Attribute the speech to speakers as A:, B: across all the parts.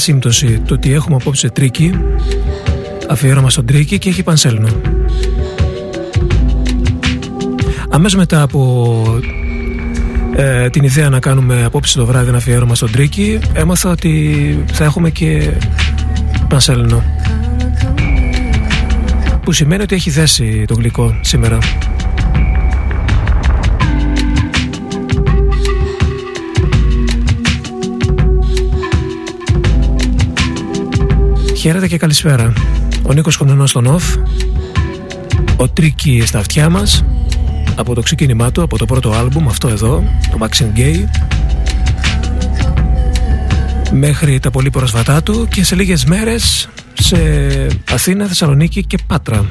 A: σύμπτωση το ότι έχουμε απόψε Tricky, αφιέρωμα στον Tricky και έχει πανσέληνο. Αμέσως μετά από ε, την ιδέα να κάνουμε απόψε το βράδυ ένα αφιέρωμα στον Tricky, έμαθα ότι θα έχουμε και πανσέληνο. Που σημαίνει ότι έχει δέσει το γλυκό σήμερα. Χαίρετε και καλησπέρα. Ο Νίκος Κοντονός στον ΟΦ. Ο Τρίκι στα αυτιά μας. Από το ξεκίνημά του, από το πρώτο άλμπουμ, αυτό εδώ, το Maxine Gay. Μέχρι τα πολύ πρόσφατά του και σε λίγες μέρες σε Αθήνα, Θεσσαλονίκη και Πάτρα.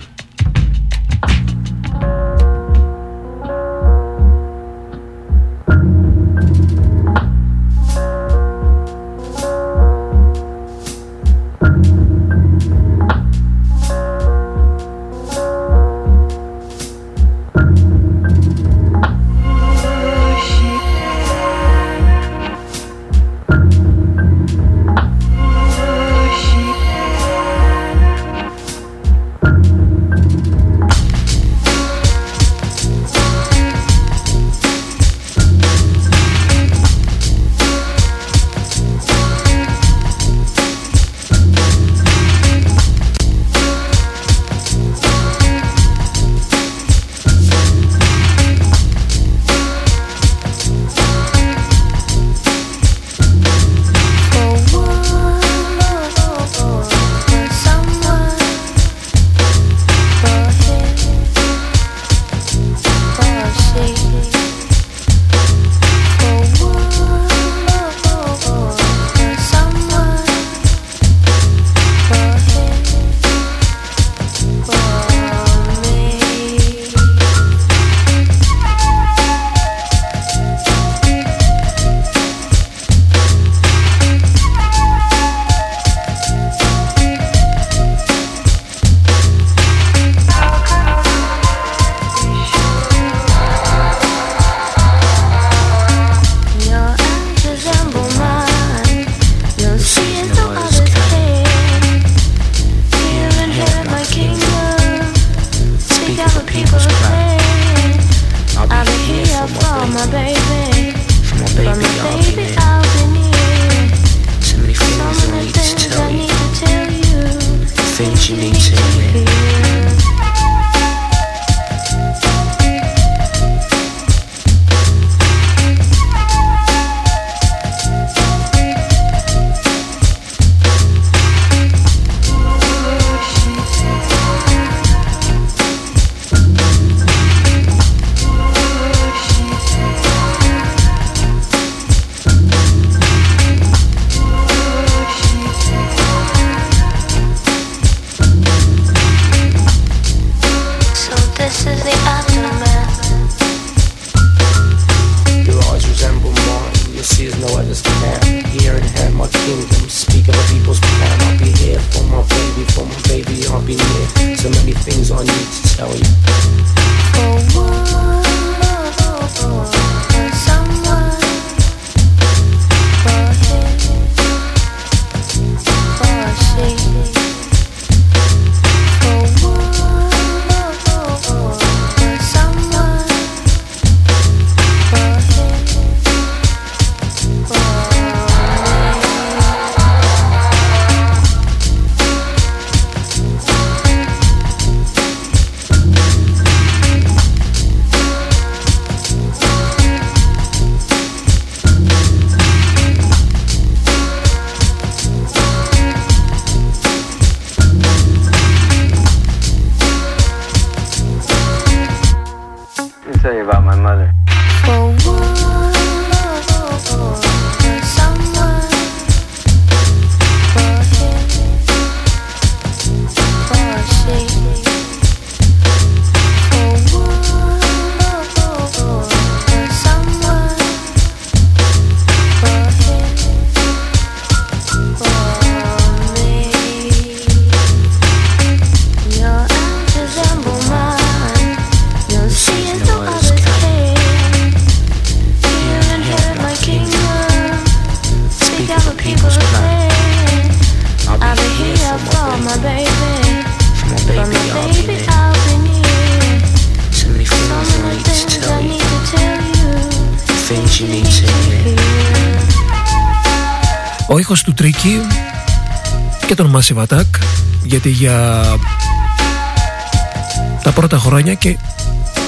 B: Massive Attack γιατί για τα πρώτα χρόνια και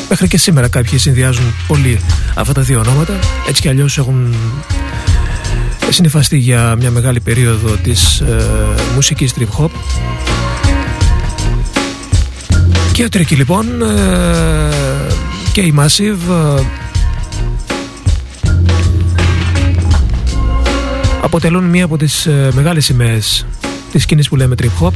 B: μέχρι και σήμερα κάποιοι συνδυάζουν πολύ αυτά τα δύο ονόματα. Έτσι κι αλλιώς έχουν συνειφαστεί για μια μεγάλη περίοδο της ε, μουσικής trip hop. Και ο Τρίκη λοιπόν ε, και η Massive ε, αποτελούν μία από τις ε, μεγάλες σημαίες της σκηνής που λέμε trip hop.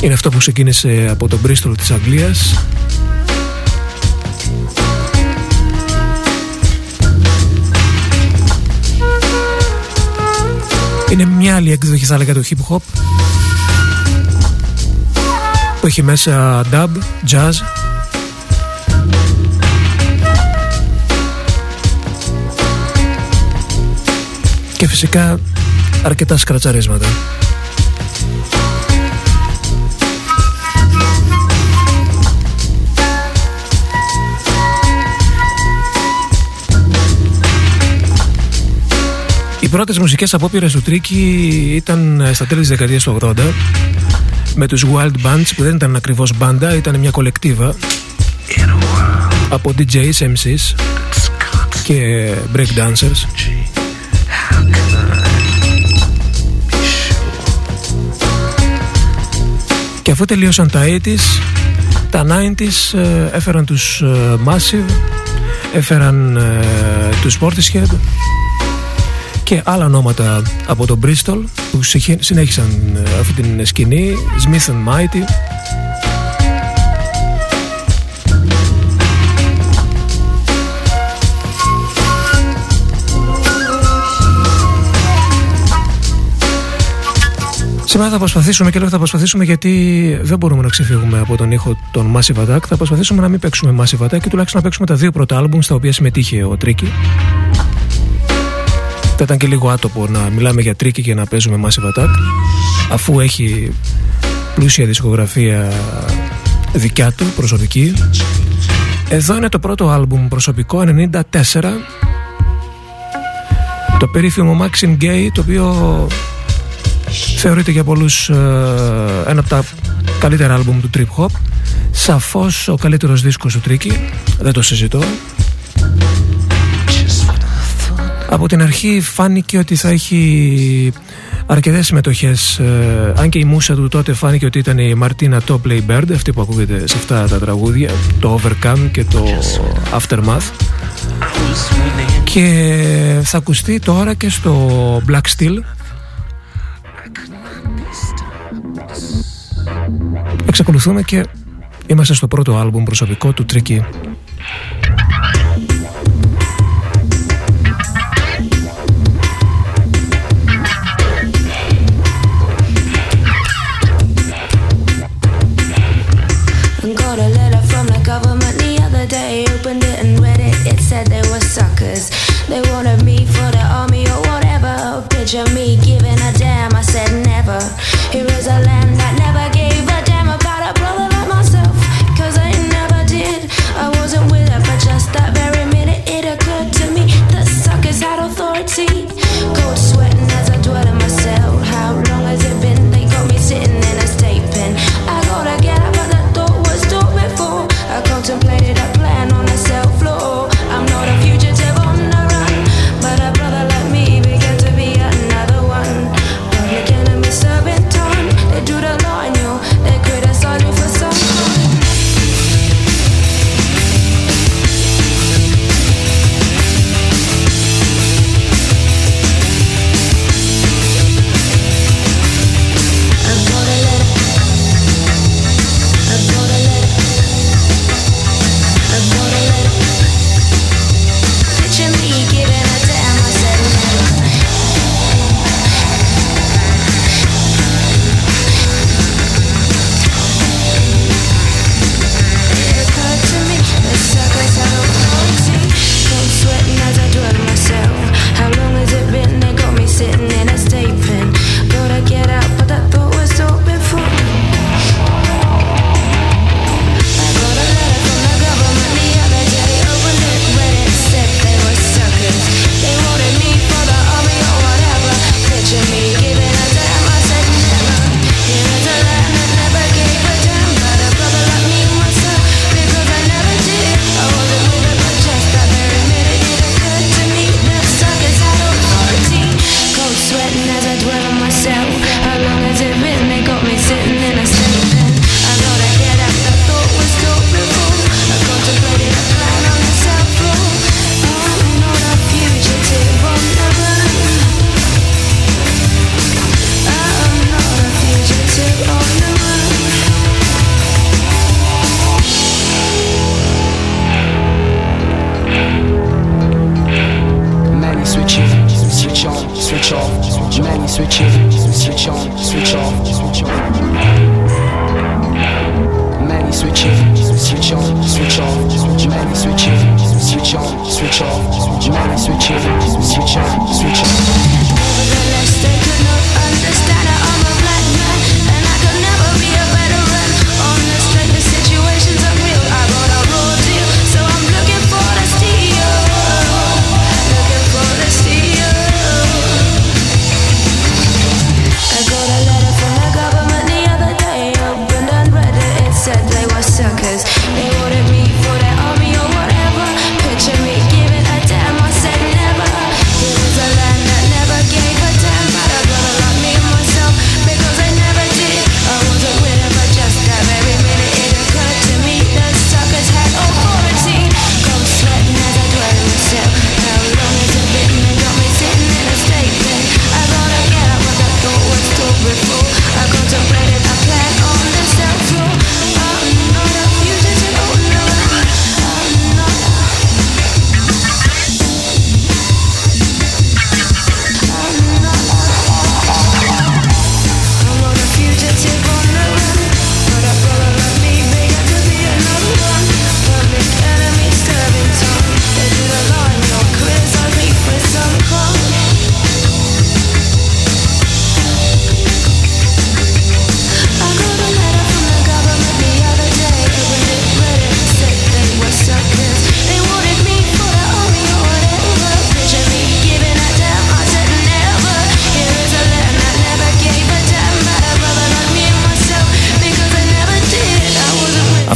B: Είναι αυτό που ξεκίνησε από τον Bristol της Αγγλίας. Είναι μια άλλη έκδοχη θα έλεγα το hip hop που έχει μέσα dub, jazz φυσικά αρκετά σκρατσαρίσματα. Οι πρώτες μουσικές απόπειρες του Τρίκη ήταν στα τέλη της δεκαετίας του 80 με τους Wild Bands που δεν ήταν ακριβώς μπάντα, ήταν μια κολεκτίβα από DJs, MCs και breakdancers Και αφού τελείωσαν τα 80s, τα 90s ε, έφεραν τους ε, Massive, έφεραν ε, τους Portishead και άλλα ονόματα από το Bristol που συνέχισαν αυτή την σκηνή, Smith and Mighty Σήμερα θα προσπαθήσουμε και λέω θα προσπαθήσουμε γιατί δεν μπορούμε να ξεφύγουμε από τον ήχο των Massive Attack. Θα προσπαθήσουμε να μην παίξουμε Massive Attack και τουλάχιστον να παίξουμε τα δύο πρώτα άλμπουμ στα οποία συμμετείχε ο Τρίκη. Θα ήταν και λίγο άτοπο να μιλάμε για Τρίκη και να παίζουμε Massive Attack αφού έχει πλούσια δισκογραφία δικιά του, προσωπική. Εδώ είναι το πρώτο άλμπουμ προσωπικό, 94. Το περίφημο Maxim Gay, το οποίο Θεωρείται για πολλούς ε, ένα από τα καλύτερα άλμπουμ του trip hop Σαφώς ο καλύτερος δίσκος του Τρίκη Δεν το συζητώ Από την αρχή φάνηκε ότι θα έχει αρκετές συμμετοχές. Ε, αν και η μουσα του τότε φάνηκε ότι ήταν η Μαρτίνα Topley Bird, αυτή που ακούγεται σε αυτά τα τραγούδια, το Overcome και το Aftermath. Και θα ακουστεί τώρα και στο Black Steel Εξακολουθούμε και είμαστε στο πρώτο άλμπουμ προσωπικό του Tricky.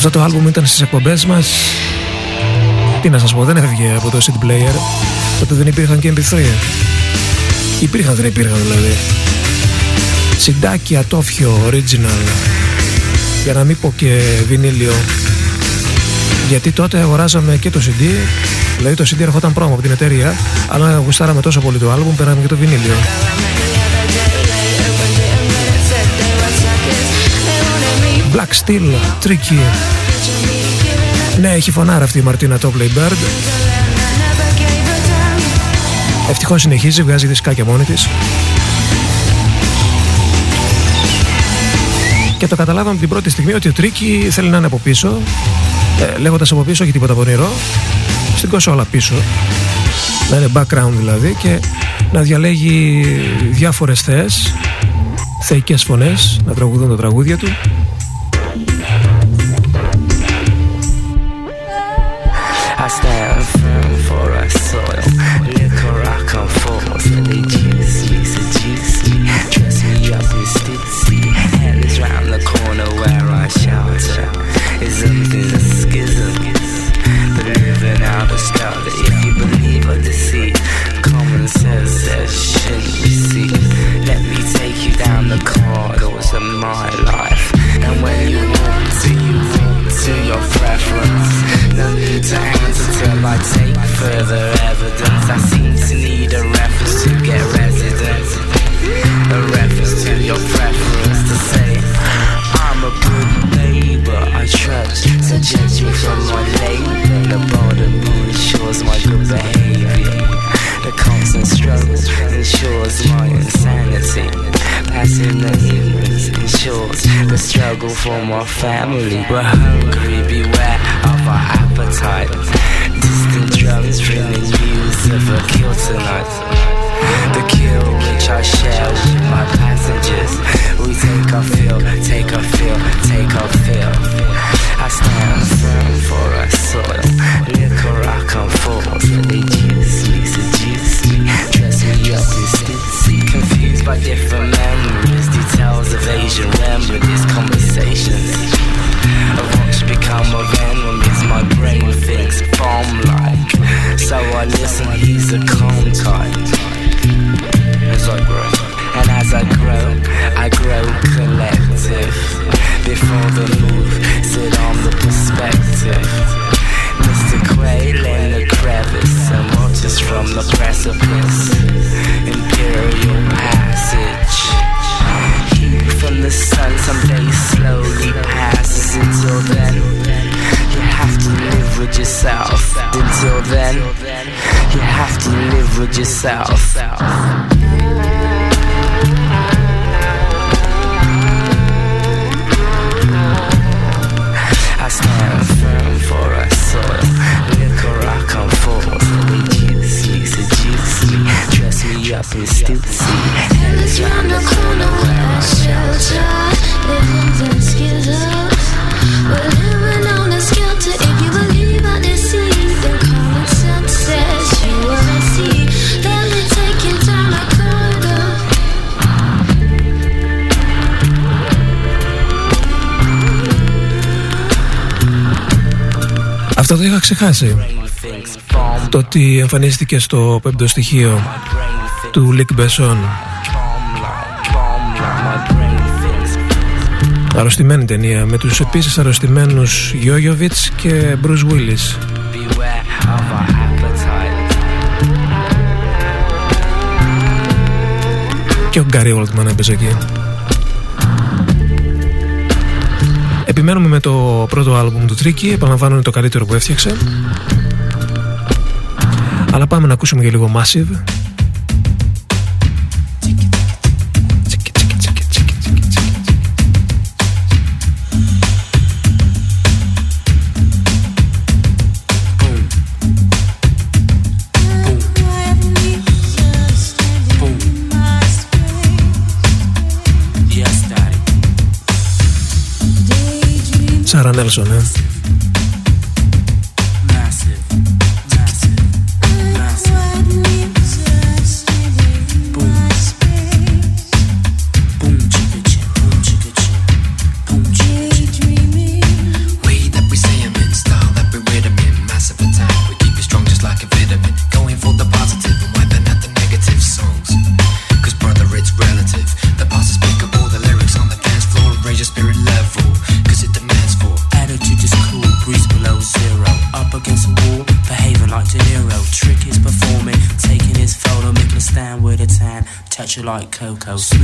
B: Αυτό το άλμπουμ ήταν στις εκπομπές μας. Τι να σας πω, δεν έφευγε από το CD player. Τότε δεν υπήρχαν και MP3. Υπήρχαν, δεν υπήρχαν δηλαδή. Συντάκι, ατόφιο, original. Για να μην πω και βινίλιο. Γιατί τότε αγοράζαμε και το CD. Δηλαδή το CD ερχόταν πρώμα από την εταιρεία Αλλά γουστάραμε τόσο πολύ το άλμπουμ, περάμε και το βινίλιο. Black Steel, Tricky. Ναι, έχει φωνάρα αυτή η Μαρτίνα το Bird. Ευτυχώς συνεχίζει, βγάζει δισκάκια μόνη της. Και το καταλάβαμε την πρώτη στιγμή ότι ο Τρίκι θέλει να είναι από πίσω. Ε, Λέγοντας από πίσω, όχι τίποτα πονηρό. Στην κοσόλα πίσω. Να είναι background δηλαδή και να διαλέγει διάφορες θέες, θεϊκές φωνές, να τραγουδούν τα τραγούδια του
C: staff further evidence. I seem to need a reference to get residence. A reference to your preference to say, I'm a good neighbor. I trust to me from my labor. The moon ensures my good behavior. The constant struggle ensures my insanity. Passing the ignorance ensures the struggle for my family. Wow.
B: Αυτό το είχα ξεχάσει. Το ότι εμφανίστηκε στο πέμπτο στοιχείο του Λίκ Μπεσόν. Αρρωστημένη ταινία με τους επίσης αρρωστημένους Γιόγιοβιτς και Μπρουζ Βίλις. Και ο Γκάρι Όλτμαν έπαιζε εκεί. Επιμένουμε με το πρώτο άλμπουμ του Τρίκη, επαναλαμβάνω είναι το καλύτερο που έφτιαξε. Αλλά πάμε να ακούσουμε και λίγο Massive Σάρα Νέλσον, ε.
D: Coco.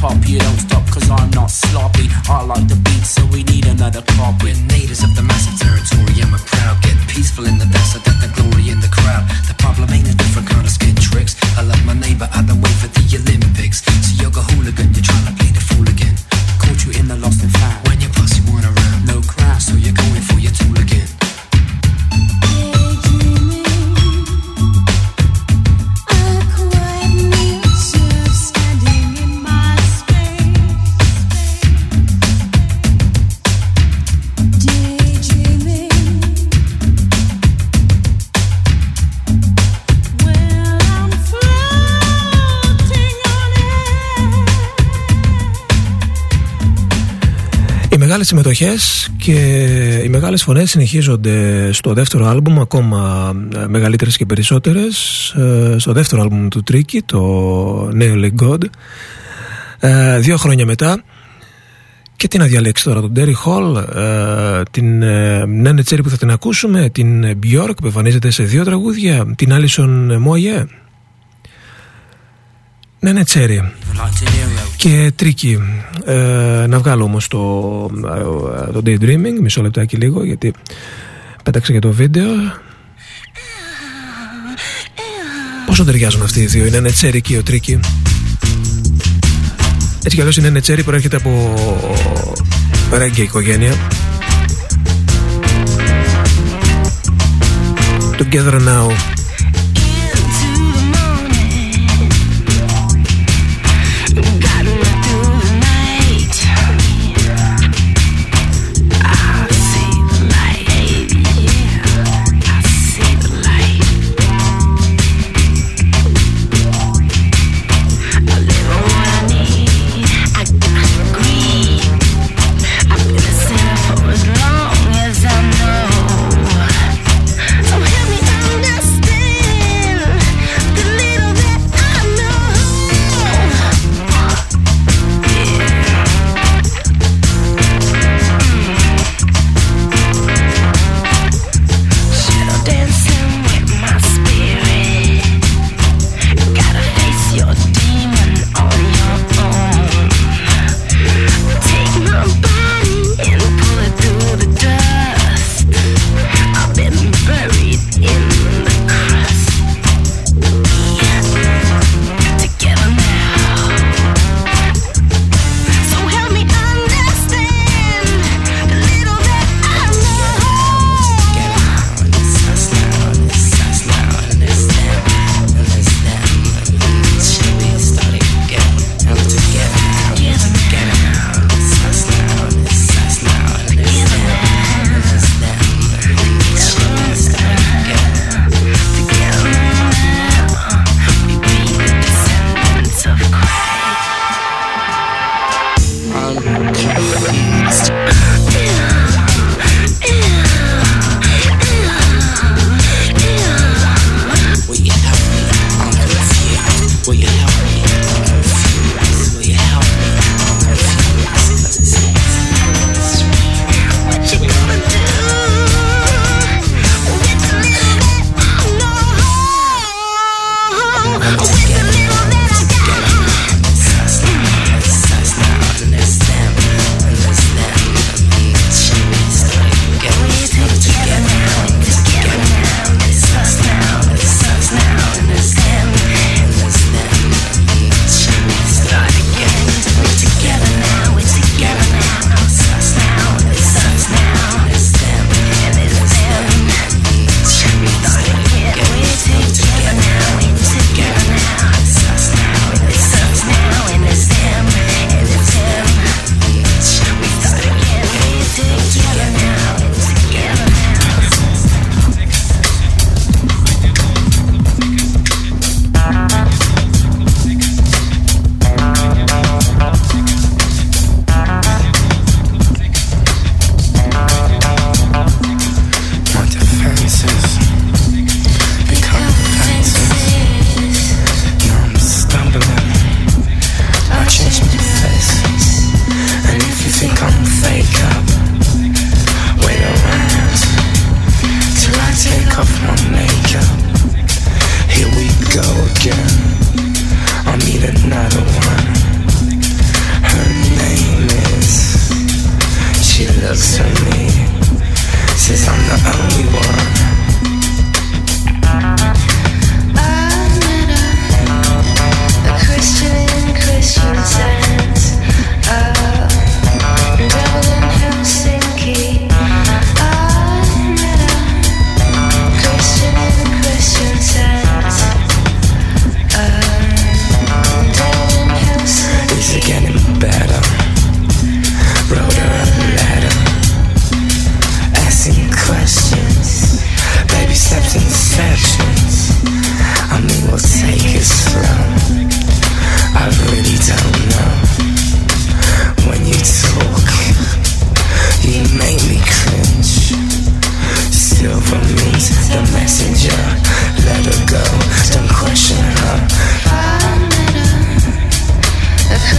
D: pop. You
E: don't stop cause I'm not sloppy. I like the beat, so we need another copy.
D: We're natives of the massive territory and we're proud. Get peaceful in the desert.
B: Συμμετοχές και οι μεγάλες φωνές συνεχίζονται στο δεύτερο άλμπουμ ακόμα ε, μεγαλύτερες και περισσότερες ε, στο δεύτερο άλμπουμ του Τρίκη το Nearly God. Ε, δύο χρόνια μετά. Και τι να διαλέξει τώρα τον Terry Hall την Νένε Τσέρι που θα την ακούσουμε την Björk που εμφανίζεται σε δύο τραγούδια την Alison Moye ναι, ναι, τσέρι. Και Tricky. Ε, να βγάλω όμως το, ε, το daydreaming, μισό λεπτάκι λίγο, γιατί πέταξε και το βίντεο. Πόσο ταιριάζουν αυτοί οι δύο, η Neneh Cherry και ο Tricky. Έτσι κι αλλιώς η Neneh Cherry που έρχεται από ρέγκε οικογένεια. Together Now.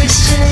B: Christian.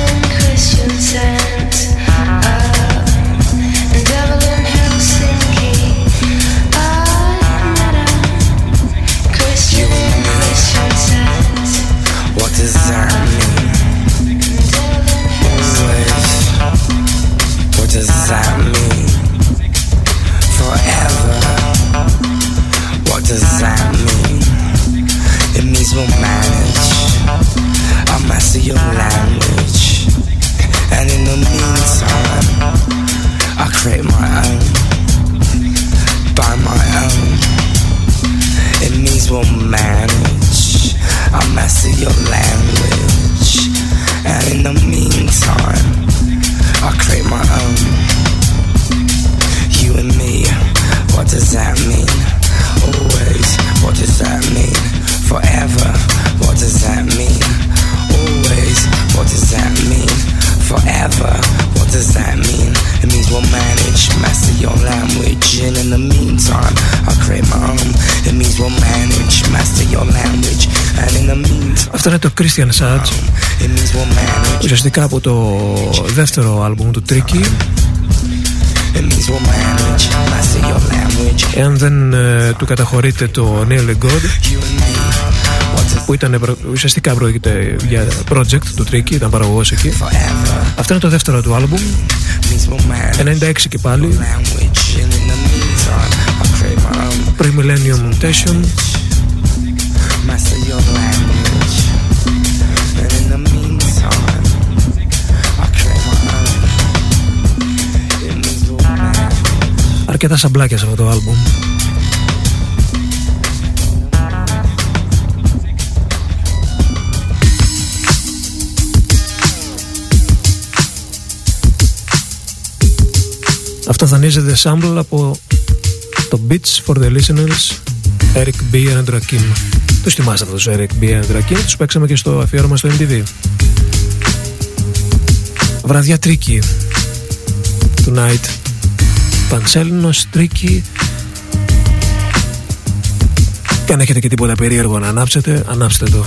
B: Christian Sage,
C: it means we'll manage.
B: ουσιαστικά από το δεύτερο άλμπουμ του Tricky.
C: It means we'll manage, master your language.
B: Εάν δεν ε, του καταχωρείτε το Nearly God,
C: You and me, what is
B: που ήταν προ- ουσιαστικά πρόκειται για project του Tricky, ήταν παραγωγός εκεί.
C: forever?
B: Αυτό είναι το δεύτερο του άλμπουμ,
C: Means we'll manage
B: 96 και πάλι,
C: language. And
B: Αρκετά σαμπλάκια σε αυτό το άλμπουμ. Αυτό δανείζεται sample από το Beats for the Listeners Eric B. and Rakim. Τους θυμάστε αυτούς τους Eric B. and Rakim, τους παίξαμε και στο αφιέρωμα στο MTV. Βραδιά τρίκη Tonight Πανσέλινος, Τρίκη Και αν έχετε και τίποτα περίεργο να ανάψετε, ανάψτε το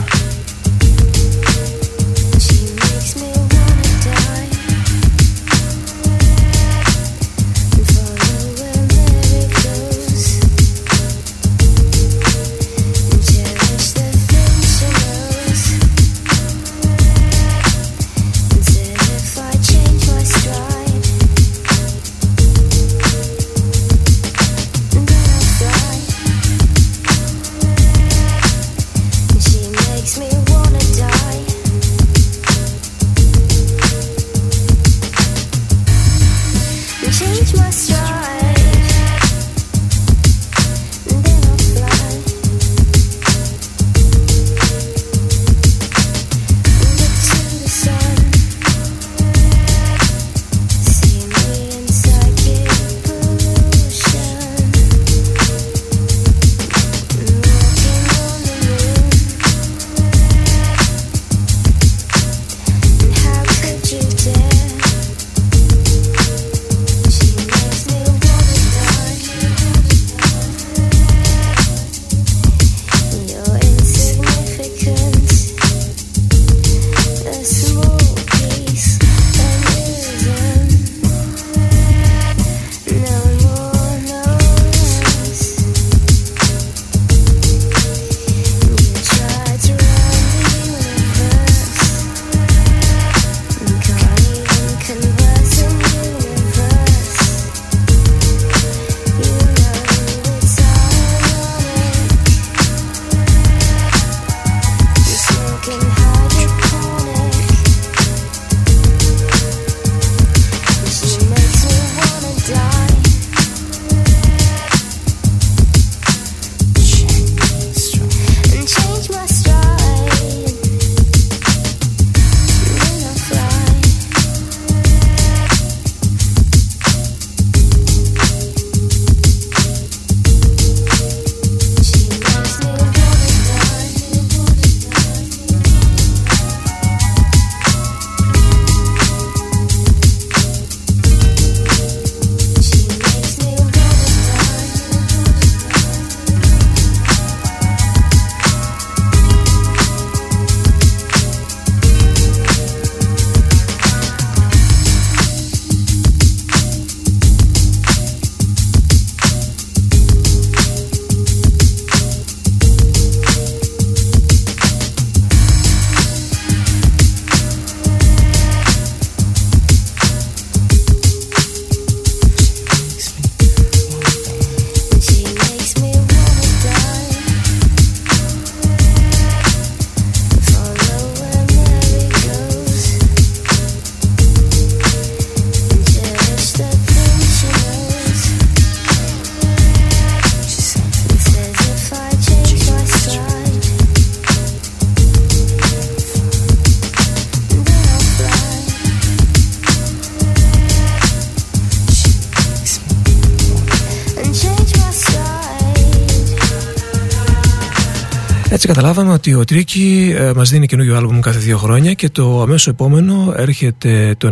B: καταλάβαμε ότι ο Τρίκη ε, μας δίνει καινούργιο άλμπουμ κάθε δύο χρόνια και το αμέσως επόμενο έρχεται το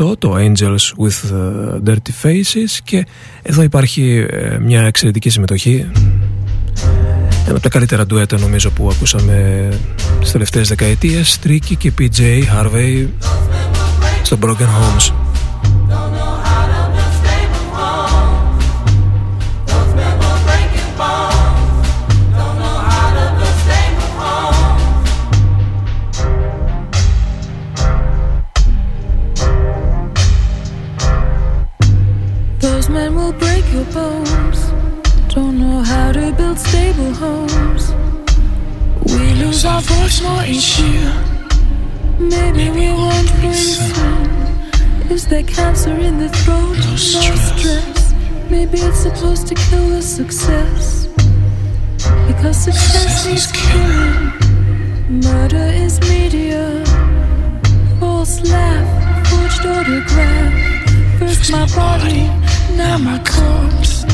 B: 98 το Angels with ε, Dirty Faces και εδώ υπάρχει ε, μια εξαιρετική συμμετοχή. Ένα από τα καλύτερα ντουέτα νομίζω που ακούσαμε στις τελευταίες δεκαετίες Τρίκη και PJ Harvey στο Broken Homes
F: our voice more each year. Maybe we won't listen. Is there cancer in the throat? No stress. Maybe it's supposed to kill the success. Because success is killing. Murder is media. False laugh, forged autograph. First my body, now my corpse.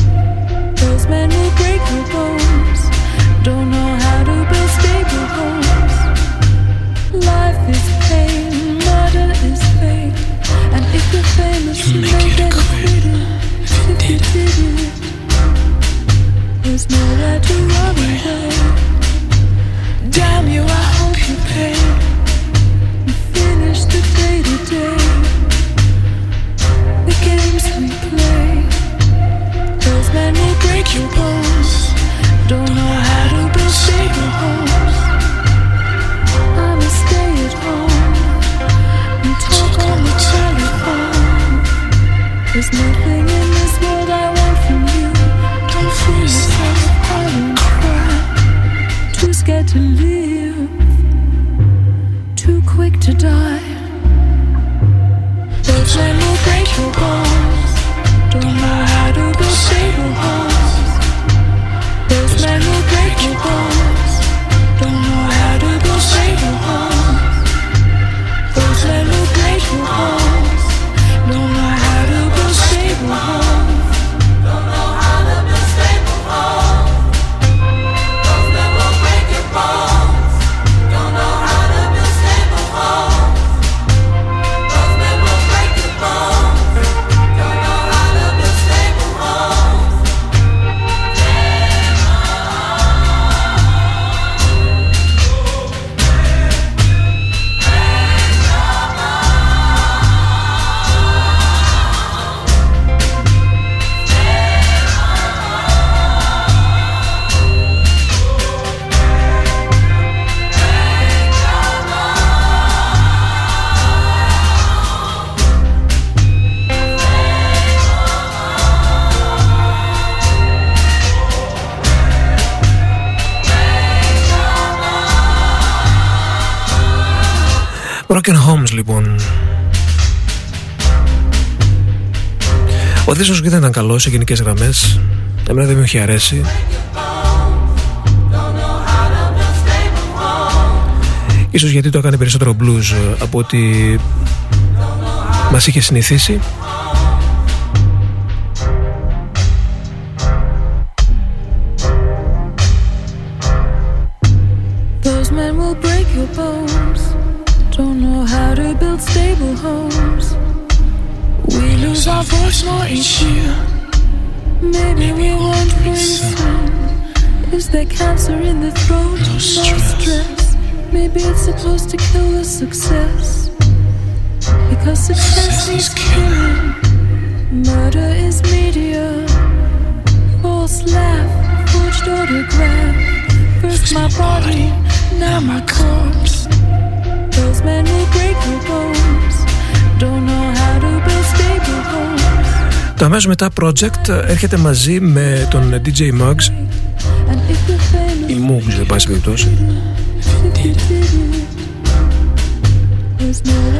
F: Those men will break your bones. Don't know how to build. Life is pain, murder is fake. And if you're famous, you, may get acquitted. If you did it, there's nowhere to run away. Damn you, I hope you pay. You finish the day to. The games we play. Those men will break your bones. Don't know how to build stable homes. There's nothing in this world I want from you. Don't fool yourself, I won't cry. Too scared to live, too quick to die. Those men will break your bones. Don't know how to build stable homes. Those men break your bones. Don't know how to stable homes. Those men will break your
B: Ο δίσκος δεν ήταν καλό σε γενικές γραμμές. Εμένα δεν μου είχε αρέσει. Ίσως γιατί το έκανε περισσότερο blues ε, από ότι μας είχε συνηθίσει
F: success. Because success is killing. Murder is media. False laugh, forged autograph. First my body, now my corpse. Those men will break your bones. Don't know how to build stable homes.
B: Το αμέσως μετά project έρχεται μαζί με τον DJ Muggs
F: And if you're famous,
B: ή Mugs δεν πάση περιπτώσει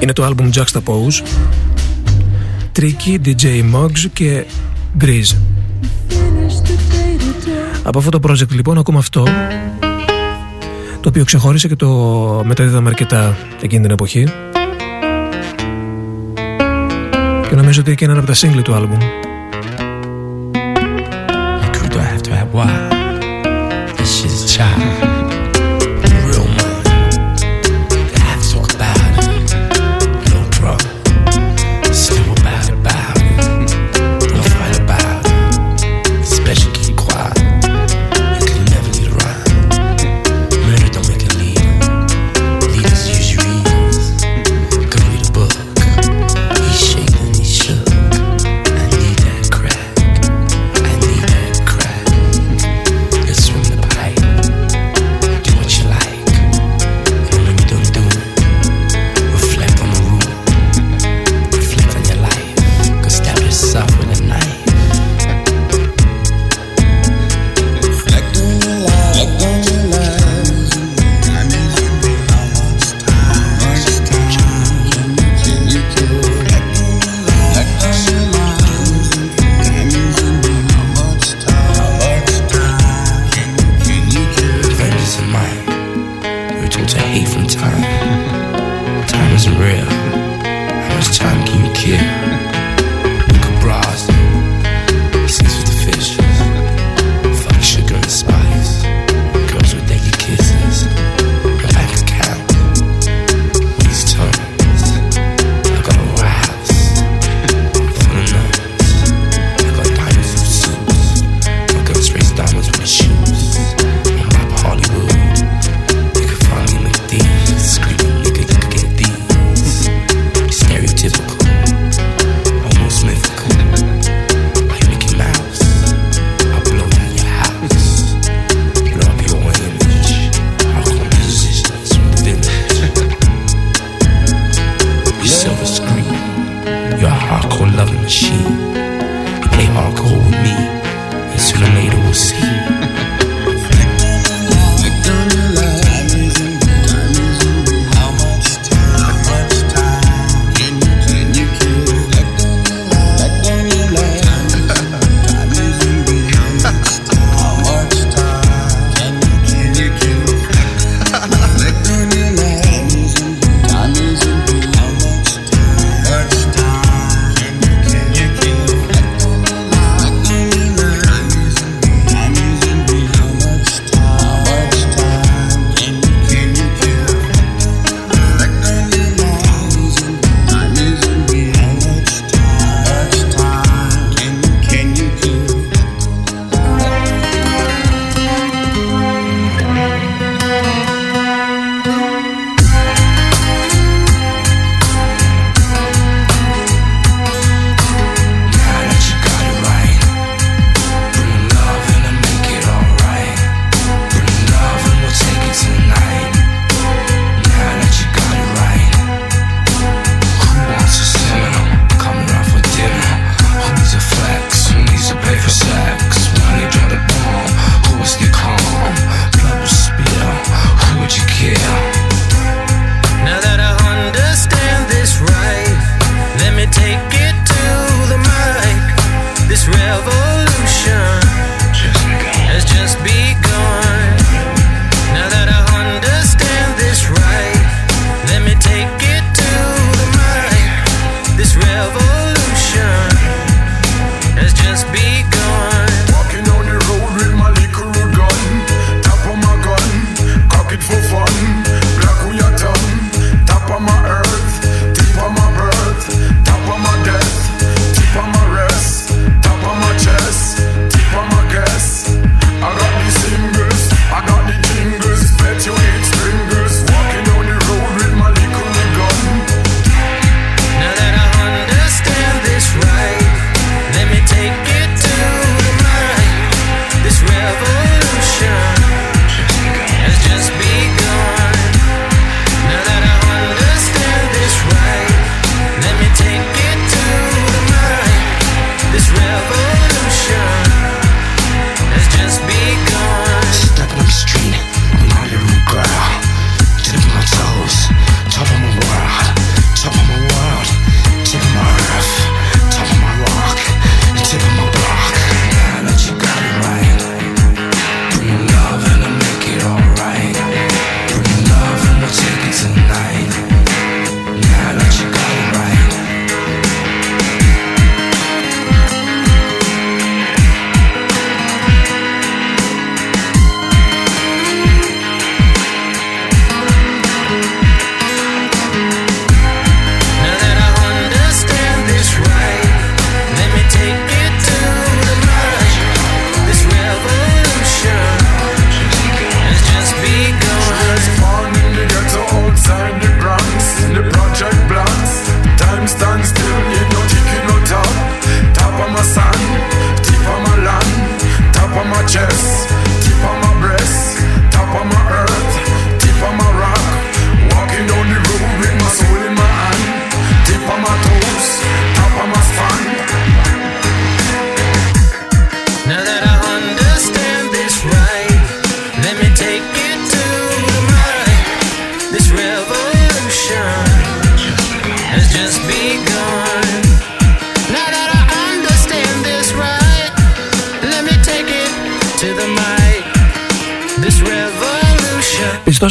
B: Είναι το album Juxtapose Tricky, DJ Muggs και Grease
F: finish the day to day.
B: Από αυτό το project λοιπόν ακούμε αυτό το οποίο ξεχώρισε και το μεταδίδαμε αρκετά εκείνη την εποχή και νομίζω ότι και είναι ένα από τα single του album
G: Who do I have to have? Why? This shit is
C: Time is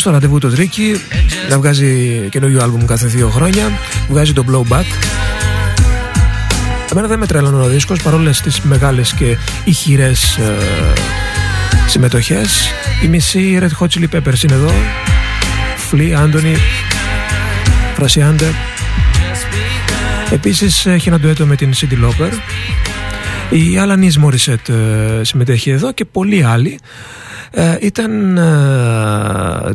B: στο ραντεβού του Τρίκη να βγάζει καινούριο άλμπουμ κάθε δύο χρόνια. Βγάζει το Blowback. Εμένα δεν με τρέλανε ο δίσκος παρόλες τις μεγάλες και ηχηρές ε, συμμετοχές. Η μισή Red Hot Chili Peppers είναι εδώ. Flea, Anthony, Frasiander. Επίσης έχει ένα ντουέτο με την Cindy Lauper. Η Alanis Morissette ε, συμμετέχει εδώ και πολλοί άλλοι. Ε, ήταν ε,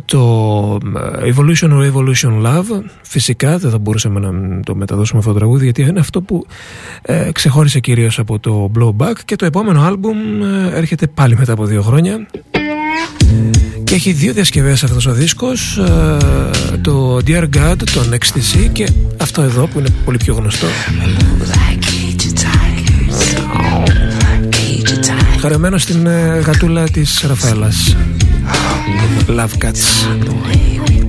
B: το Evolution or Evolution Love. Φυσικά δεν θα μπορούσαμε να το μεταδώσουμε αυτό το τραγούδι γιατί είναι αυτό που ε, ξεχώρισε κυρίως από το Blowback. Και το επόμενο άλμπουμ έρχεται πάλι μετά από δύο χρόνια. Και έχει δύο διασκευές αυτός ο δίσκος το Dear God, το Ecstasy και αυτό εδώ που είναι πολύ πιο γνωστό Χαρεμένο στην ε, γατούλα της Ραφαέλας. Love Cats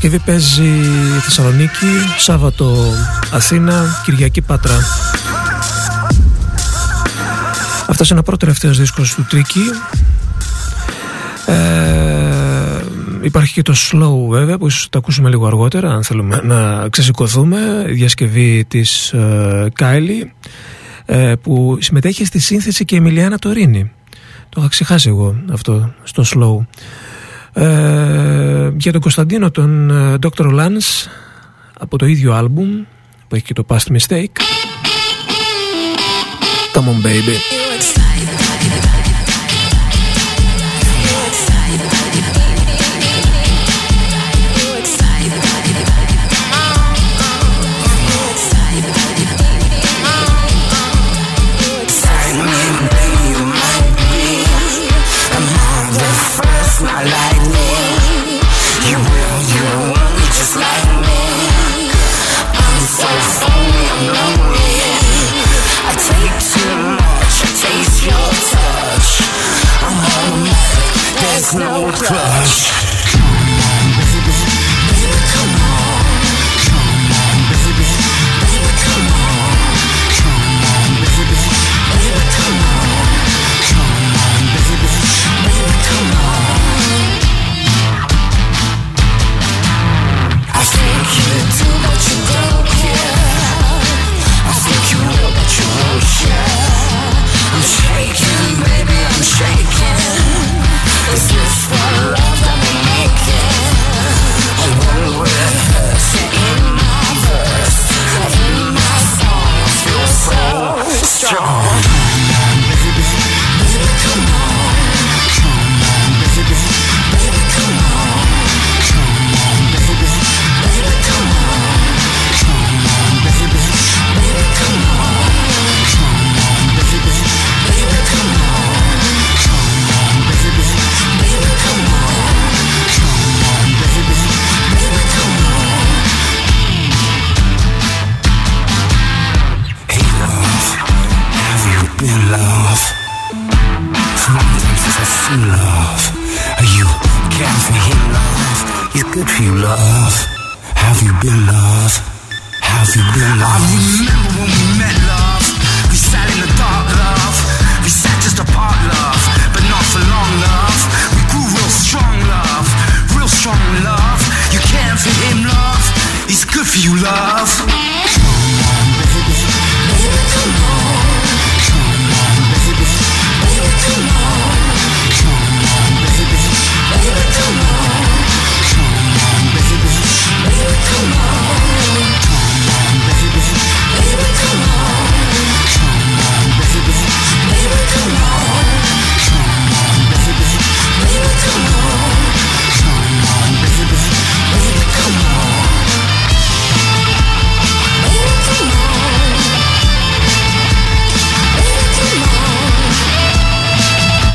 B: Παρασκευή παίζει Θεσσαλονίκη, Σάββατο Αθήνα, Κυριακή Πάτρα. Αυτός είναι ο πρώτος τελευταίος δίσκος του Τρίκη. Ε, υπάρχει και το slow βέβαια που ίσως το ακούσουμε λίγο αργότερα αν θέλουμε να ξεσηκωθούμε. Η διασκευή της ε, Κάιλι ε, που συμμετέχει στη σύνθεση και η Εμιλιάνα Τωρίνη. Το είχα ξεχάσει εγώ αυτό στο slow. Ε, για τον Κωνσταντίνο τον ε, Dr. Lance από το ίδιο άλμπουμ που έχει και το Past Mistake Come on baby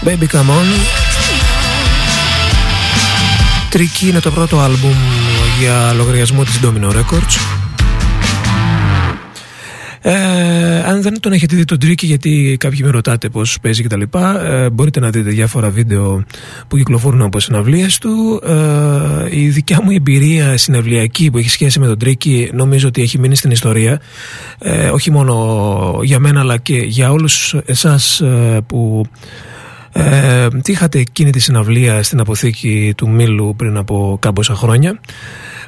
B: Baby Come On. Τρίκι είναι το πρώτο άλμπουμ για λογαριασμό της Domino Records. Ε, αν δεν τον έχετε δει τον Τρίκι γιατί κάποιοι με ρωτάτε πως παίζει κτλ ε, μπορείτε να δείτε διάφορα βίντεο που κυκλοφορούν από συναυλίες του. Ε, η δικιά μου εμπειρία συναυλιακή που έχει σχέση με τον Τρίκι νομίζω ότι έχει μείνει στην ιστορία. Ε, όχι μόνο για μένα αλλά και για όλους εσάς ε, που ε, είχατε εκείνη τη συναυλία στην αποθήκη του Μήλου πριν από κάμποσα χρόνια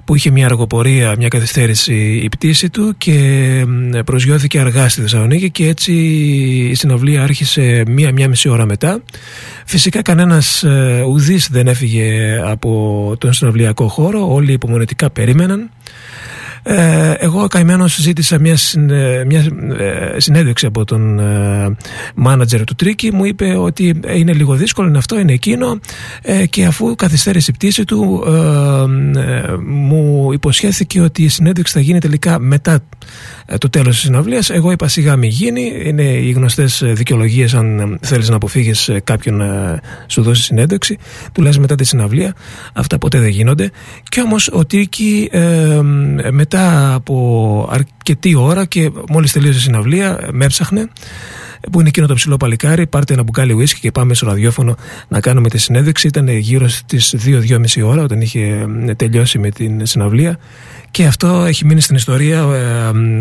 B: που είχε μια αργοπορία, μια καθυστέρηση η πτήση του και προσγειώθηκε αργά στη Θεσσαλονίκη και έτσι η συναυλία άρχισε μία-μία μισή ώρα μετά. Φυσικά κανένας ε, ουδής δεν έφυγε από τον συναυλιακό χώρο, όλοι υπομονετικά περίμεναν. Ε, εγώ καημένο ζήτησα μια, μια ε, συνέντευξη από τον μάνατζερ του Τρίκη. Μου είπε ότι είναι λίγο δύσκολο είναι αυτό, είναι εκείνο. Ε, και αφού καθυστέρησε η πτήση του μου υποσχέθηκε ότι η συνέντευξη θα γίνει τελικά μετά το τέλος της συναυλίας εγώ είπα σιγά μη γίνει είναι οι γνωστές δικαιολογίες αν θέλεις να αποφύγεις κάποιον να σου δώσει συνέντευξη. Τουλάχιστον μετά τη συναυλία αυτά ποτέ δεν γίνονται και όμως ο Τρίκη μετά από αρκετή ώρα και μόλις τελείωσε η συναυλία με έψαχνε που είναι εκείνο το ψηλό παλικάρι. Πάρτε ένα μπουκάλι ουίσκι και πάμε στο ραδιόφωνο να κάνουμε τη συνέντευξη. Ήταν γύρω στις 2-2,5 ώρα όταν είχε τελειώσει με την συναυλία. Και αυτό έχει μείνει στην ιστορία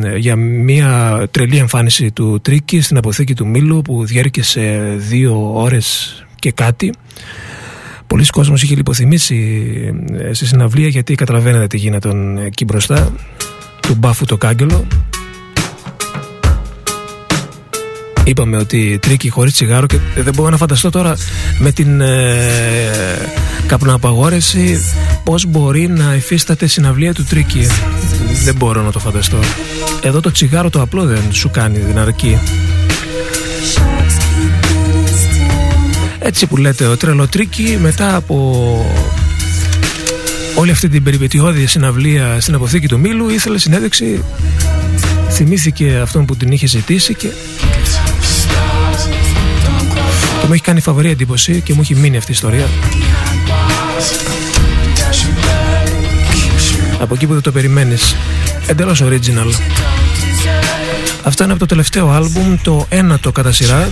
B: ε, για μια τρελή εμφάνιση του Τρίκη στην αποθήκη του Μήλου που διέρχεται σε δύο ώρες και κάτι. Πολλοί κόσμος είχε λιποθυμήσει ε, στη συναυλία γιατί καταλαβαίνετε τι γίνεται εκεί μπροστά του μπάφου το κάγκελο Είπαμε ότι Tricky χωρίς τσιγάρο και δεν μπορώ να φανταστώ τώρα με την ε, καπνοαπαγόρευση πώς μπορεί να υφίσταται συναυλία του Tricky. Δεν μπορώ να το φανταστώ. Εδώ το τσιγάρο το απλό δεν σου κάνει την αρκή. Έτσι που λέτε ο τρελο Tricky μετά από όλη αυτή την περιπετειώδη συναυλία στην αποθήκη του Μύλου ήθελε συνέντευξη θυμήθηκε αυτόν που την είχε ζητήσει και και μου έχει κάνει φοβερή εντύπωση και μου έχει μείνει αυτή η ιστορία. Από εκεί που δεν το περιμένεις. Εντελώς original. Αυτό είναι από το τελευταίο άλμπουμ το ένατο κατά σειρά.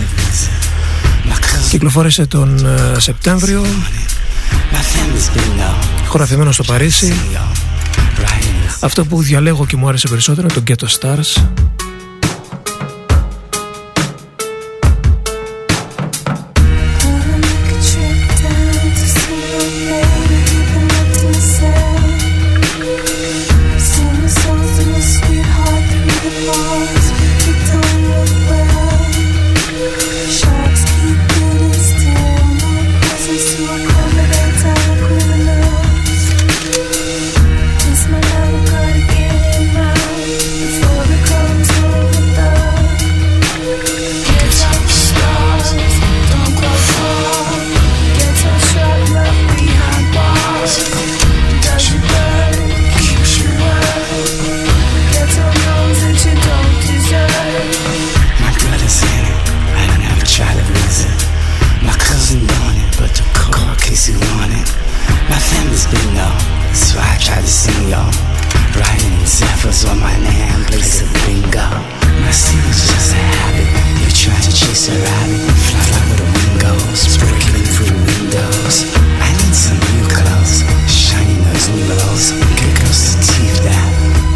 B: Κυκλοφόρησε τον uh, Σεπτέμβριο. Χωραφημένο στο Παρίσι. Αυτό που διαλέγω και μου άρεσε περισσότερο είναι το Ghetto Stars this
C: bingo. So I try to sing y'all. Writing Zephyr's on my name, place of bingo. My single's just a habit. You're trying to chase a rabbit. Fly like little windows, breaking
B: through
C: windows. I need some new clothes, shiny those new lows. Get close to teeth that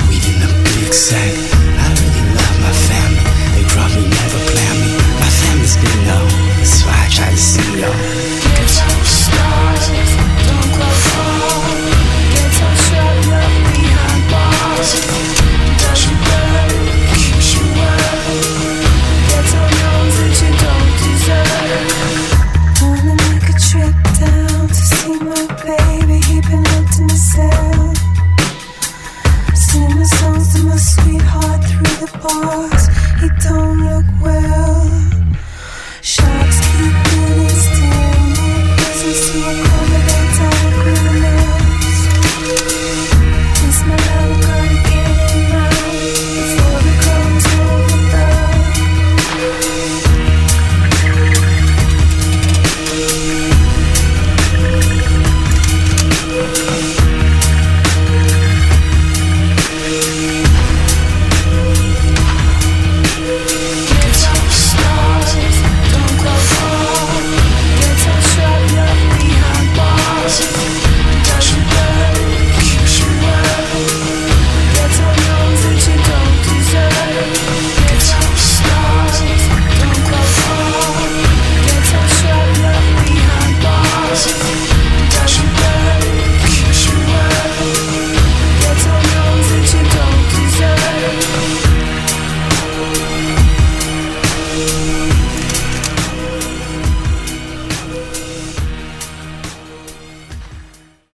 C: we in
B: the big
C: sack. I really love my family. They probably never plan me. My family's bingo. So I try to sing y'all.